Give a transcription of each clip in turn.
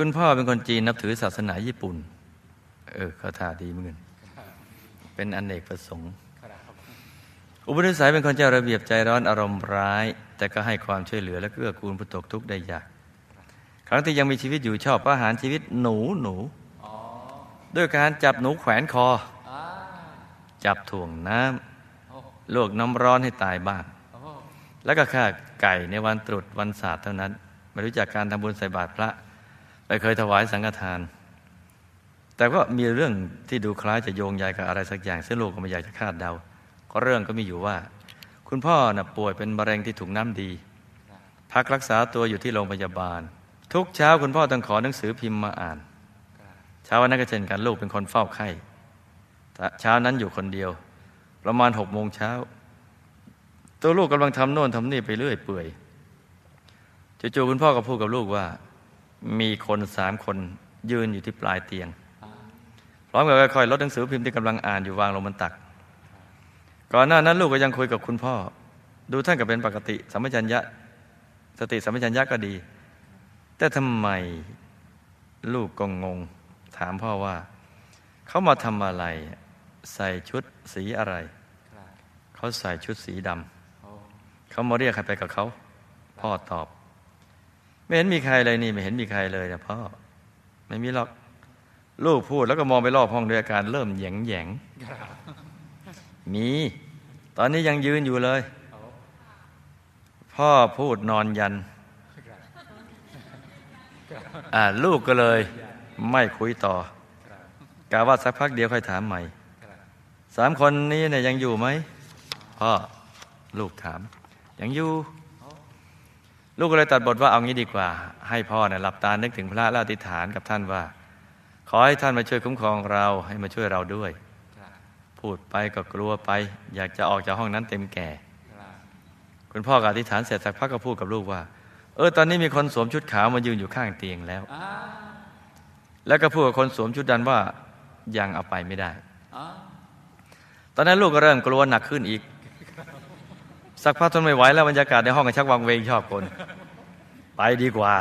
คุณพ่อเป็นคนจีนนับถือศาสนาญี่ปุ่น เออเขาท่าดีเหมือนกันเป็นอนเนกประสงค์ อุปนิสัยเป็นคนเจ้าระเบียบใจร้อนอารมณ์ร้าย แต่ก็ให้ความช่วยเหลือและเกื้อกูลผู้ตกทุกข์ได้ยาก ครั้งที่ยังมีชีวิตอยู่ชอบประหารชีวิตหนูหนู ด้วยการจับหนูแขวนคอ จับถ่วงน้ำลวกน้ำร้อนให้ตายบ้าง แล้วก็ฆ่าไก่ในวันตรุษวันศาสตร์เท่านั้น ไม่รู้จักการทำบุญใส่บาตรพระ เคยถวายสังฆทาน แต่ก็มีเรื่องที่ดูคล้ายจะโยงใยกับอะไรสักอย่างซึ่งลูกก็ไม่อยากจะคาดเดาก็เรื่องก็มีอยู่ว่า คุณพ่อน่ะป่วยเป็นมะเร็งที่ถุงน้ำดี พักรักษาตัวอยู่ที่โรงพยาบาล ทุกเช้าคุณพ่อต้องขอหนังสือพิมพ์มาอ่าน เช้าวันนั้นก็เช่นกันลูกเป็นคนเฝ้าไข้เช้านั้นอยู่คนเดียว ประมาณหกโมงเช้า ตัวลูกกำลังทำโน่นทำนี่ไปเรื่อยเปื่อยจู่ๆคุณพ่อก็พูดกับลูกว่า มีคนสามคนยืนอยู่ที่ปลายเตียง พร้อมกับค่อยๆลดหนังสือพิมพ์ที่กำลังอ่านอยู่วางลงบนตัก ก่อนหน้านั้นลูกก็ยังคุยกับคุณพ่อ ดูท่านก็เป็นปกติสัมปชัญญะ สติสัมปชัญญะก็ดี แต่ทำไมลูกก็งง ถามพ่อว่า เขามาทำอะไร ใส่ชุดสีอะไร เขาใส่ชุดสีดำเขามาเรียกใครไปกับเขา พ่อตอบ ไม่เห็นมีใครเลยนี่ ไม่เห็นมีใครเลยนะพ่อไม่มีหรอกลูกพูดแล้วก็มองไปรอบห้องด้วยอาการเริ่มแยงแยงมี ตอนนี้ยังยืนอยู่เลย พ่อพูดนอนยันอ่าลูกก็เลย ไม่คุยต่อกาว่าสักพักเดียวค่อยถามใหม่สามคนนี้เนี่ยยังอยู่ไหมพ่อลูกถาม ยังอยู่ ลูกก็เลยตัดบทว่าเอางี้ดีกว่า ให้พ่อเนี่ยหลับตานึกถึงพระแล้วอธิษฐานกับท่านว่า ขอให้ท่านมาช่วยคุ้มครองเราให้มาช่วยเราด้วย พูดไปก็กลัวไป อยากจะออกจากห้องนั้นเต็มแก่ คุณพ่อก็อธิษฐานเสร็จสักพักก็พูดกับลูกว่า เออตอนนี้มีคนสวมชุดขาวมายืนอยู่ข้างเตียงแล้ว แล้วก็พูดกับคนสวมชุดดันว่ายังเอาไปไม่ได้ ตอนนั้นลูกก็เริ่มกลัวหนักขึ้นอีก สักพักทนไม่ไหวแล้วบรรยากาศในห้องก็ชักวังเวงชอบคน ไปดีกว่า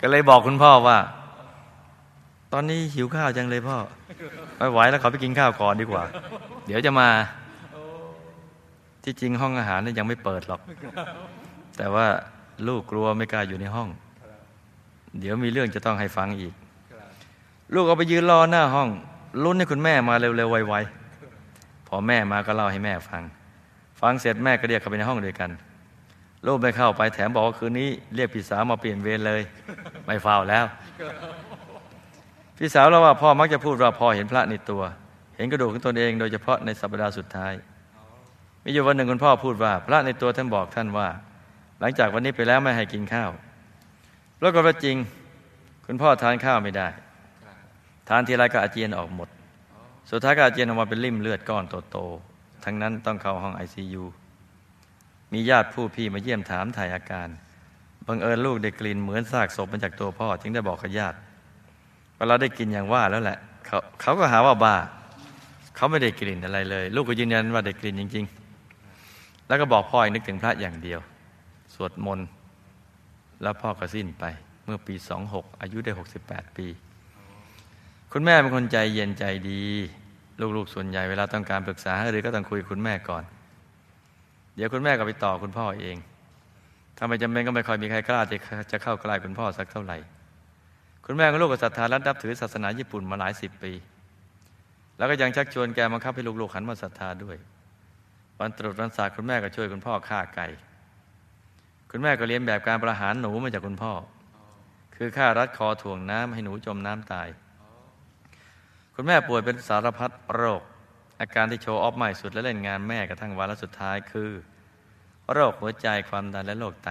ก็เลยบอกคุณพ่อว่า ตอนนี้หิวข้าวจังเลยพ่อ ไม่ไหวแล้วขอไปกินข้าวก่อนดีกว่า เดี๋ยวจะมา ที่จริงห้องอาหารนี่ยังไม่เปิดหรอก แต่ว่าลูกกลัวไม่กล้าอยู่ในห้อง เดี๋ยวมีเรื่องจะต้องให้ฟังอีก ลูกเอาไปยืนรอหน้าห้องลุ้นให้คุณแม่มาเร็วๆไวๆพอแม่มาก็เล่าให้แม่ฟัง ฟังเสร็จแม่ก็เรียกเข้าไปในห้องด้วยกัน ลูกไม่เข้าไปแถมบอกว่าคืนนี้ เรียกพี่สาวมาเปลี่ยนเวรเลย ไม่เฝ้าแล้ว พี่สาวเราว่าพ่อมักจะพูดว่าพอเห็นพระในตัว เห็นกระดูกของตนเองโดยเฉพาะในสัปดาห์สุดท้าย มีอยู่วันหนึ่งคุณพ่อพูดว่า พระในตัวท่านบอกท่านว่า หลังจากวันนี้ไปแล้วไม่ให้กินข้าวแล้วก็ว่าจริง คุณพ่อทานข้าวไม่ได้ ทานทีไรก็อาเจียนออกหมด สุดท้ายก็อาเจียนออกมาเป็นริ่มเลือดก้อนโตๆ ทั้งนั้นต้องเข้าห้องไอซียูมีญาติผู้พี่มาเยี่ยมถามถ่ายอาการบังเอิญลูกได้กลิ่นเหมือนซากศพมาจากตัวพ่อ จึงได้บอกกับญาติว่าเราได้กินอย่างว่าแล้วแหละเขาเขาก็หาว่าบ้า เขาไม่ได้กลิ่นอะไรเลย ลูกก็ยืนยันว่าได้กลิ่นจริง ๆ แล้วก็บอกพ่อให้นึกถึงพระอย่างเดียว สวดมนต์แล้วพ่อก็สิ้นไป เมื่อปีสองหกอายุได้หกสิบแปดปี คุณแม่เป็นคนใจเย็นใจดี ลูกๆส่วนใหญ่เวลาต้องการปรึกษาหรือก็ต้องคุยคุณแม่ก่อน เดี๋ยวคุณแม่ก็ไปต่อคุณพ่อเองถ้าไม่จำเป็นก็ไม่ค่อยมีใครกล้าจะเข้าใกล้คุณพ่อสักเท่าไหร่ คุณแม่กับลูกก็ศรัทธาและนับถือศาสนาญี่ปุ่นมาหลายสิบปี แล้วก็ยังชักชวนแกบังคับให้ลูกๆหันมาศรัทธาด้วย วันตรุษวันศาสตร์คุณแม่ก็ช่วยคุณพ่อฆ่าไก่ คุณแม่ก็เรียนแบบการประหารหนูมาจากคุณพ่อ คือฆ่ารัดคอถ่วงน้ำให้หนูจมน้ำตาย คุณแม่ป่วยเป็นสารพัดโรค อาการที่โชว์ออฟใหม่สุดและเล่นงานแม่กระทั่งวาระสุดท้ายคือ โรคหัวใจความดันและโรคไต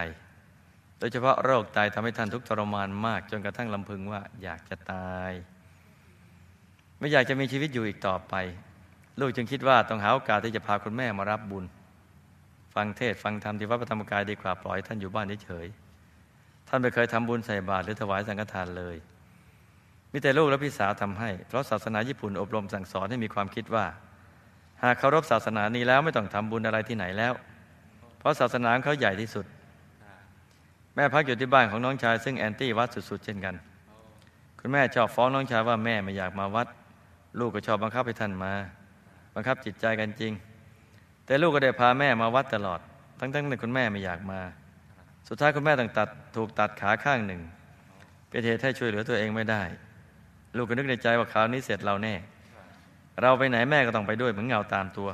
โดยเฉพาะโรคไตทำให้ท่านทุกข์ทรมานมาก จนกระทั่งลำพึงว่าอยากจะตาย ไม่อยากจะมีชีวิตอยู่อีกต่อไป ลูกจึงคิดว่าต้องหาโอกาสที่จะพาคุณแม่มารับบุญ ฟังเทศฟังธรรมที่วัดพระธรรมกายดีกว่าปล่อยท่านอยู่บ้านเฉยท่านไม่เคยทำบุญใส่บาตรหรือถวายสังฆทานเลย มีแต่ลูกและพี่สาวทำให้ เพราะศาสนาญี่ปุ่นอบรมสั่งสอนให้มีความคิดว่า หากเคารพศาสนานี้แล้วไม่ต้องทำบุญอะไรที่ไหนแล้ว เพราะศาสนาเขาใหญ่ที่สุด แม่พักอยู่ที่บ้านของน้องชาย ซึ่งแอนตี้วัดสุด ๆ เช่นกัน คุณแม่ชอบฟ้องน้องชายว่าแม่ไม่อยากมาวัด ลูกก็ชอบบังคับให้ท่านมา บังคับจิตใจกันจริง แต่ลูกก็ได้พาแม่มาวัดตลอด ทั้งๆที่คุณแม่ไม่อยากมา สุดท้ายคุณแม่ต้องตัดถูกตัดขาข้างหนึ่งเป็นเหตุให้ช่วยเหลือตัวเองไม่ได้ ลูกก็นึกในใจว่าคราวนี้เสร็จเราแน่ เราไปไหนแม่ก็ต้องไปด้วยเหมือนเงาตามตัว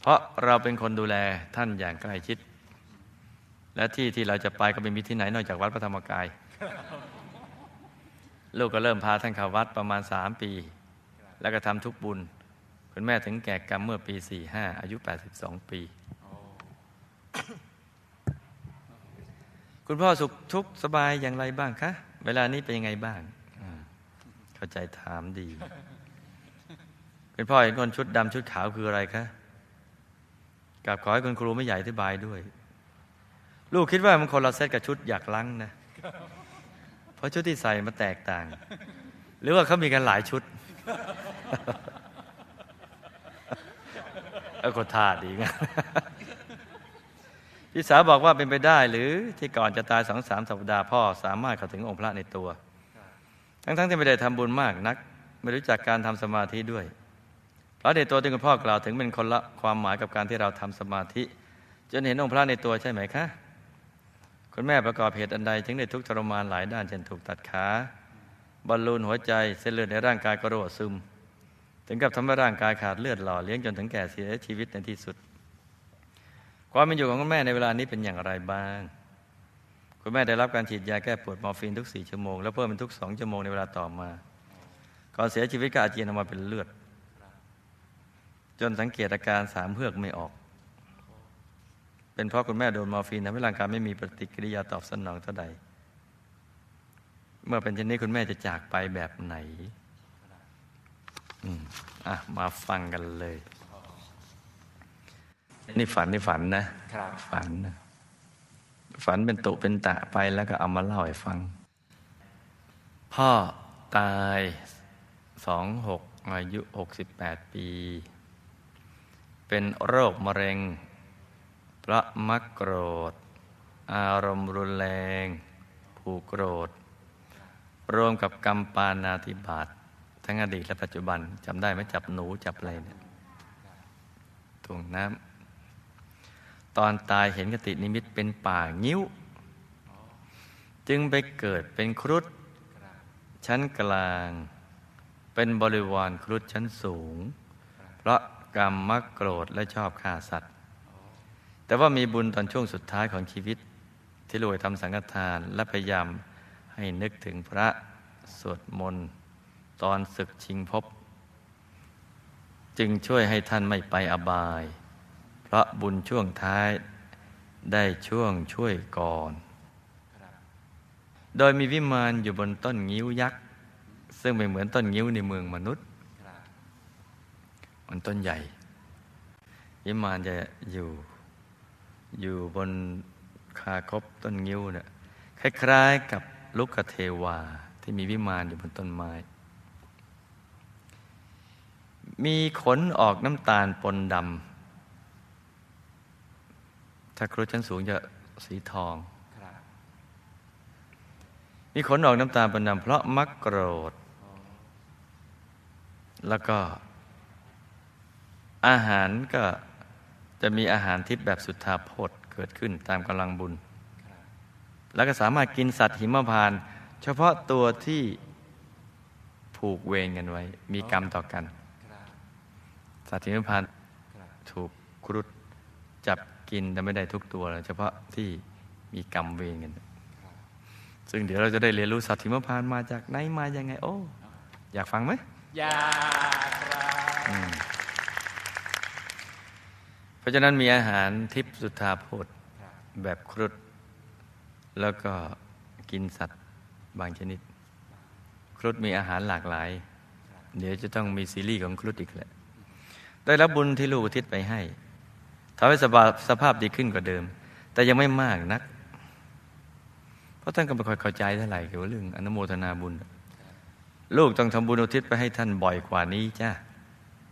เพราะเราเป็นคนดูแลท่านอย่างใกล้ชิด และที่ที่เราจะไปก็ไม่มีที่ไหนนอกจากวัดพระธรรมกาย ลูกก็เริ่มพาท่านเข้าวัดประมาณสามปี แล้วก็ทำทุกบุญ คุณแม่ถึงแก่กรรมเมื่อปีสี่ห้าอายุ 82 ปีคุณพ่อสุขทุกข์สบายอย่างไรบ้างคะ เวลานี้เป็นยังไงบ้าง เข้าใจถามดีคุณพ่อเห็นคนชุดดำชุดขาวคืออะไรคะกับขอให้คุณครูไม่ใหญ่อธิบายด้วย ลูกคิดว่ามันคนละเซตกับชุดอยากลังนะ เพราะชุดที่ใส่มันแตกต่าง หรือว่าเขามีกันหลายชุดเออก็ท่าดีงพี่สาวบอกว่าเป็นไปได้หรือที่ก่อนจะตายสองสามสัปดาห์พ่อสามารถเข้าถึงองค์พระในตัว ทั้งๆที่ไม่ได้ทำบุญมากนัก ไม่รู้จักการทำสมาธิด้วยเพราะในตัวที่คุณพ่อกล่าวถึงเป็นคนละความหมายกับการที่เราทำสมาธิ จนเห็นองค์พระในตัวใช่ไหมคะ คุณแม่ประกอบเหตุอันใดถึงได้ทุกทรมานหลายด้านเช่นถูกตัดขาบอลลูนหัวใจเส้นเลือดในร่างกายก็รั่วซึม ถึงกับทำให้ร่างกายขาดเลือดหล่อเลี้ยงจนถึงแก่เสียชีวิตในที่สุด ความเป็นอยู่ของคุณแม่ในเวลานี้เป็นอย่างไรบ้าง คุณแม่ได้รับการฉีดยาแก้ปวดมอร์ฟีนทุกสี่ชั่วโมง แล้วเพิ่มเป็นทุกสองชั่วโมงในเวลาต่อมา ก่อนเสียชีวิตก็อาเจียนออกมาเป็นเลือด จนสังเกตอาการสามเพือกไม่ออก เป็นเพราะคุณแม่โดนมอร์ฟีนทำให้ร่างกายไม่มีปฏิกิริยาตอบสนองเท่าใด เมื่อเป็นเช่นนี้คุณแม่จะจากไปแบบไหนอืมอะมาฟังกันเลย นี่ฝันนี่ฝันนะครับฝันนะ ฝันเป็นตุเป็นตะไปแล้วก็เอามาเล่าให้ฟัง พ่อตายสองหกอายุหกสิบแปดปี เป็นโรคมะเร็ง พระมักโกรธ อารมณ์รุนแรง ผูกโกรธ รวมกับกรรมปานาธิบาตทั้งอดีตและปัจจุบันจำได้ไหมจับหนูจับอะไรเนี่ยตวงน้ำ ตอนตายเห็นกตินิมิตเป็นป่างิ้ว จึงไปเกิดเป็นครุฑชั้นกลาง เป็นบริวารครุฑชั้นสูง เพราะกรรมมักโกรธและชอบฆ่าสัตว์ แต่ว่ามีบุญตอนช่วงสุดท้ายของชีวิต ที่รวยทำสังฆทานและพยายามให้นึกถึงพระสวดมนต์ตอนศึกชิงภพจึงช่วยให้ท่านไม่ไปอบาย เพราะบุญช่วงท้ายได้ช่วงช่วยก่อน โดยมีวิมานอยู่บนต้นงิ้วยักษ์ ซึ่งไม่เหมือนต้นงิ้วในเมืองมนุษย์ มันต้นใหญ่ วิมานจะอยู่อยู่บนคาคบต้นงิ้วเนะ่ยคล้ายๆกับลุกเทวาที่มีวิมานอยู่บนต้นไม้ มีขนออกน้ำตาลปนดำ ถ้าครุฑชั้นสูงจะสีทองครับมีขนออกน้ำตาลปนดำเพราะมักโกรธ แล้วก็อาหารก็จะมีอาหารทิพย์แบบสุทธาโพธเกิดขึ้นตามกำลังบุญ แล้วก็สามารถกินสัตว์หิมพานต์เฉพาะตัวที่ผูกเวรกันไว้ มีกรรมต่อกันครับสัตว์หิมพานต์ครับถูกครุฑจับ กินแต่ไม่ได้ทุกตัวเลยเฉพาะที่มีกรรมเวรกัน ซึ่งเดี๋ยวเราจะได้เรียนรู้สัตว์หิมพานต์มาจากไหนมายังไง โอ้ อยากฟังไหมอยากครับอืมเพราะฉะนั้นมีอาหารทิพย์สุทธาโพธครับแบบครุฑแล้วก็กินสัตว์บางชนิด ครุฑมีอาหารหลากหลาย เดี๋ยวจะต้องมีซีรีส์ของครุฑอีกแหละได้รับบุญที่ลูกอุทิศไปให้ ทำให้สภาพสภาพดีขึ้นกว่าเดิม แต่ยังไม่มากนัก เพราะท่านก็ไม่ค่อยเข้าใจเท่าไหร่เกี่ยวกับเรื่องอนุโมทนาบุญ ลูกต้องทำบุญอุทิศไปให้ท่านบ่อยกว่านี้จ้า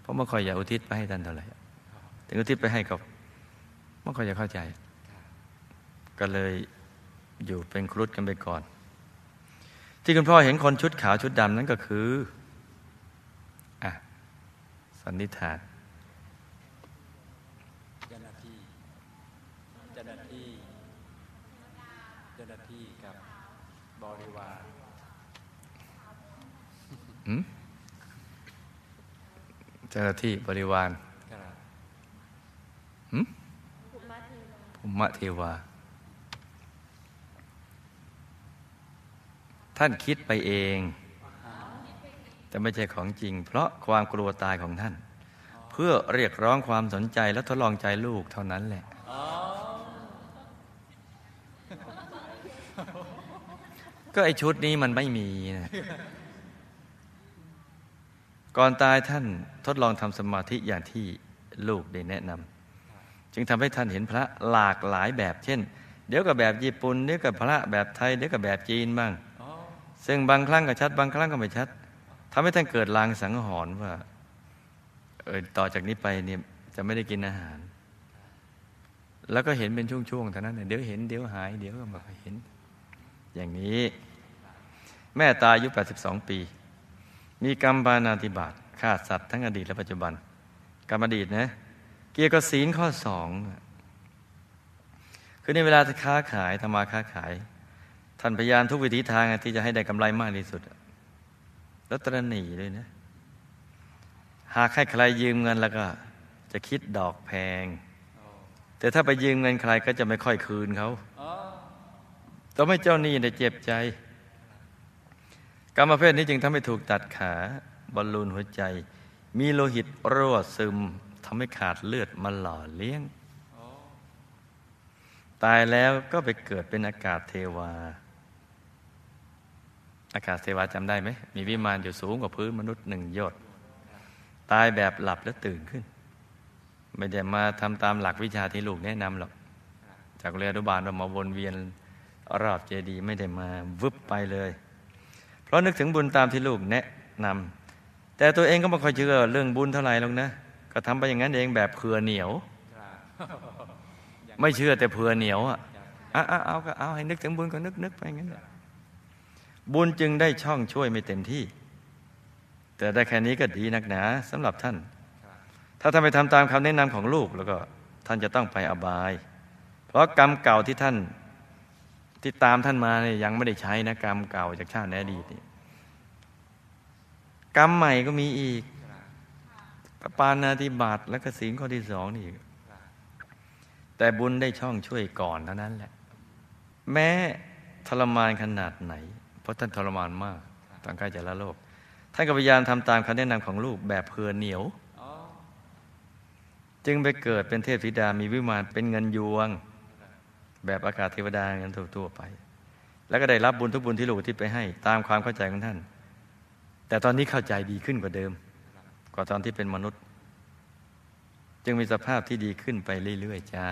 เพราะไม่ค่อยอยากอุทิศไปให้ท่านเท่าไหร่ถึงอุทิศไปให้กับไม่ค่อยจะเข้าใจ ก็เลยอยู่เป็นครุฑกันไปก่อน ที่คุณพ่อเห็นคนชุดขาวชุดดำนั้นก็คืออะสันนิษฐาน เจ้าหน้าที่เจ้าหน้าที่เจ้าหน้าที่กับบริวาร หืม เจ้าหน้าที่บริวารหืมภูมิเทวา ท่านคิดไปเอง แต่ไม่ใช่ของจริง เพราะความกลัวตายของท่าน เพื่อเรียกร้องความสนใจและทดลองใจลูกเท่านั้นแหละก็ไอชุดนี้มันไม่มีนะ ก่อนตายท่านทดลองทำสมาธิอย่างที่ลูกได้แนะนำจึงทำให้ท่านเห็นพระหลากหลายแบบ เช่น เดี๋ยวกับแบบญี่ปุ่นเดี๋ยวกับพระแบบไทยเดี๋ยวกับแบบจีนบ้างซึ่งบางครั้งก็ชัด บางครั้งก็ไม่ชัดทำให้ท่านเกิดลางสังหรณ์ว่าเออต่อจากนี้ไปเนี่ยจะไม่ได้กินอาหาร แล้วก็เห็นเป็นช่วงๆเท่านั้นน่ะเดี๋ยวเห็นเดี๋ยวหาย เดี๋ยวก็มาเห็น อย่างนี้ แม่ตายอายุ 82 ปี มีกรรมปานาธิบาตฆ่าสัตว์ทั้งอดีตและปัจจุบัน กรรมอดีตนะ เกี่ยวกับศีลข้อสองคือในเวลาจะค้าขายทำมาค้าขาย ท่านพยายามทุกวิถีทางที่จะให้ได้กำไรมากที่สุด แล้วตระหนี่เลยนะ หากให้ใครยืมเงินแล้วก็ จะคิดดอกแพง แต่ถ้าไปยืมเงินใครก็จะไม่ค่อยคืนเขาอ๋อต้องให้เจ้าหนี้ได้เจ็บใจ กรรมประเภทนี้จึงทำให้ถูกตัดขาบอลลูนหัวใจ มีโลหิตรั่วซึมทำให้ขาดเลือดมาหล่อเลี้ยง ตายแล้วก็ไปเกิดเป็นอากาศเทวา อากาศเทวาจำได้ไหม มีวิมานอยู่สูงกว่าพื้นมนุษย์หนึ่งยอดตายแบบหลับแล้วตื่นขึ้น ไม่ได้มาทำตามหลักวิชาที่ลูกแนะนำหรอก จากเรืออนุบาลเรามาวนเวียนรอบเจดี ไม่ได้มาวึบไปเลย เพราะนึกถึงบุญตามที่ลูกแนะนำแต่ตัวเองก็ไม่ค่อยเชื่อเรื่องบุญเท่าไหร่หรอกนะ ก็ทำไปอย่างนั้นเองแบบเผื่อเหนียว ไม่เชื่อแต่เผื่อเหนียวอะเอาเอาก็เอาให้นึกถึงบุญก็นึกนึกไปงั้นแหละบุญจึงได้ช่องช่วยไม่เต็มที่ แต่ได้แค่นี้ก็ดีนักหนาสำหรับท่าน ถ้าท่านไปทำตามคำแนะนำของลูกแล้วก็ท่านจะต้องไปอบาย เพราะกรรมเก่าที่ท่าน ที่ตามท่านมาเนี่ยยังไม่ได้ใช้นะกรรมเก่าจากชาติในอดีตนี่กรรมใหม่ก็มีอีกปานาธิบาตและกสิงข้อที่สองนี่แต่บุญได้ช่องช่วยก่อนเท่านั้นแหละ แม้ทรมานขนาดไหน เพราะท่านทรมานมากตอนใกล้จะละโลก ท่านก็พยายามทำตามคำแนะนำของลูกแบบเพลินเหนียว จึงไปเกิดเป็นเทพธิดามีวิมานเป็นเงินยวง แบบอากาศเทวดาเงินทั่วๆไป แล้วก็ได้รับบุญทุกบุญที่ลูกที่ไปให้ ตามความเข้าใจของท่าน แต่ตอนนี้เข้าใจดีขึ้นกว่าเดิม กว่าตอนที่เป็นมนุษย์ จึงมีสภาพที่ดีขึ้นไปเรื่อยๆจ้า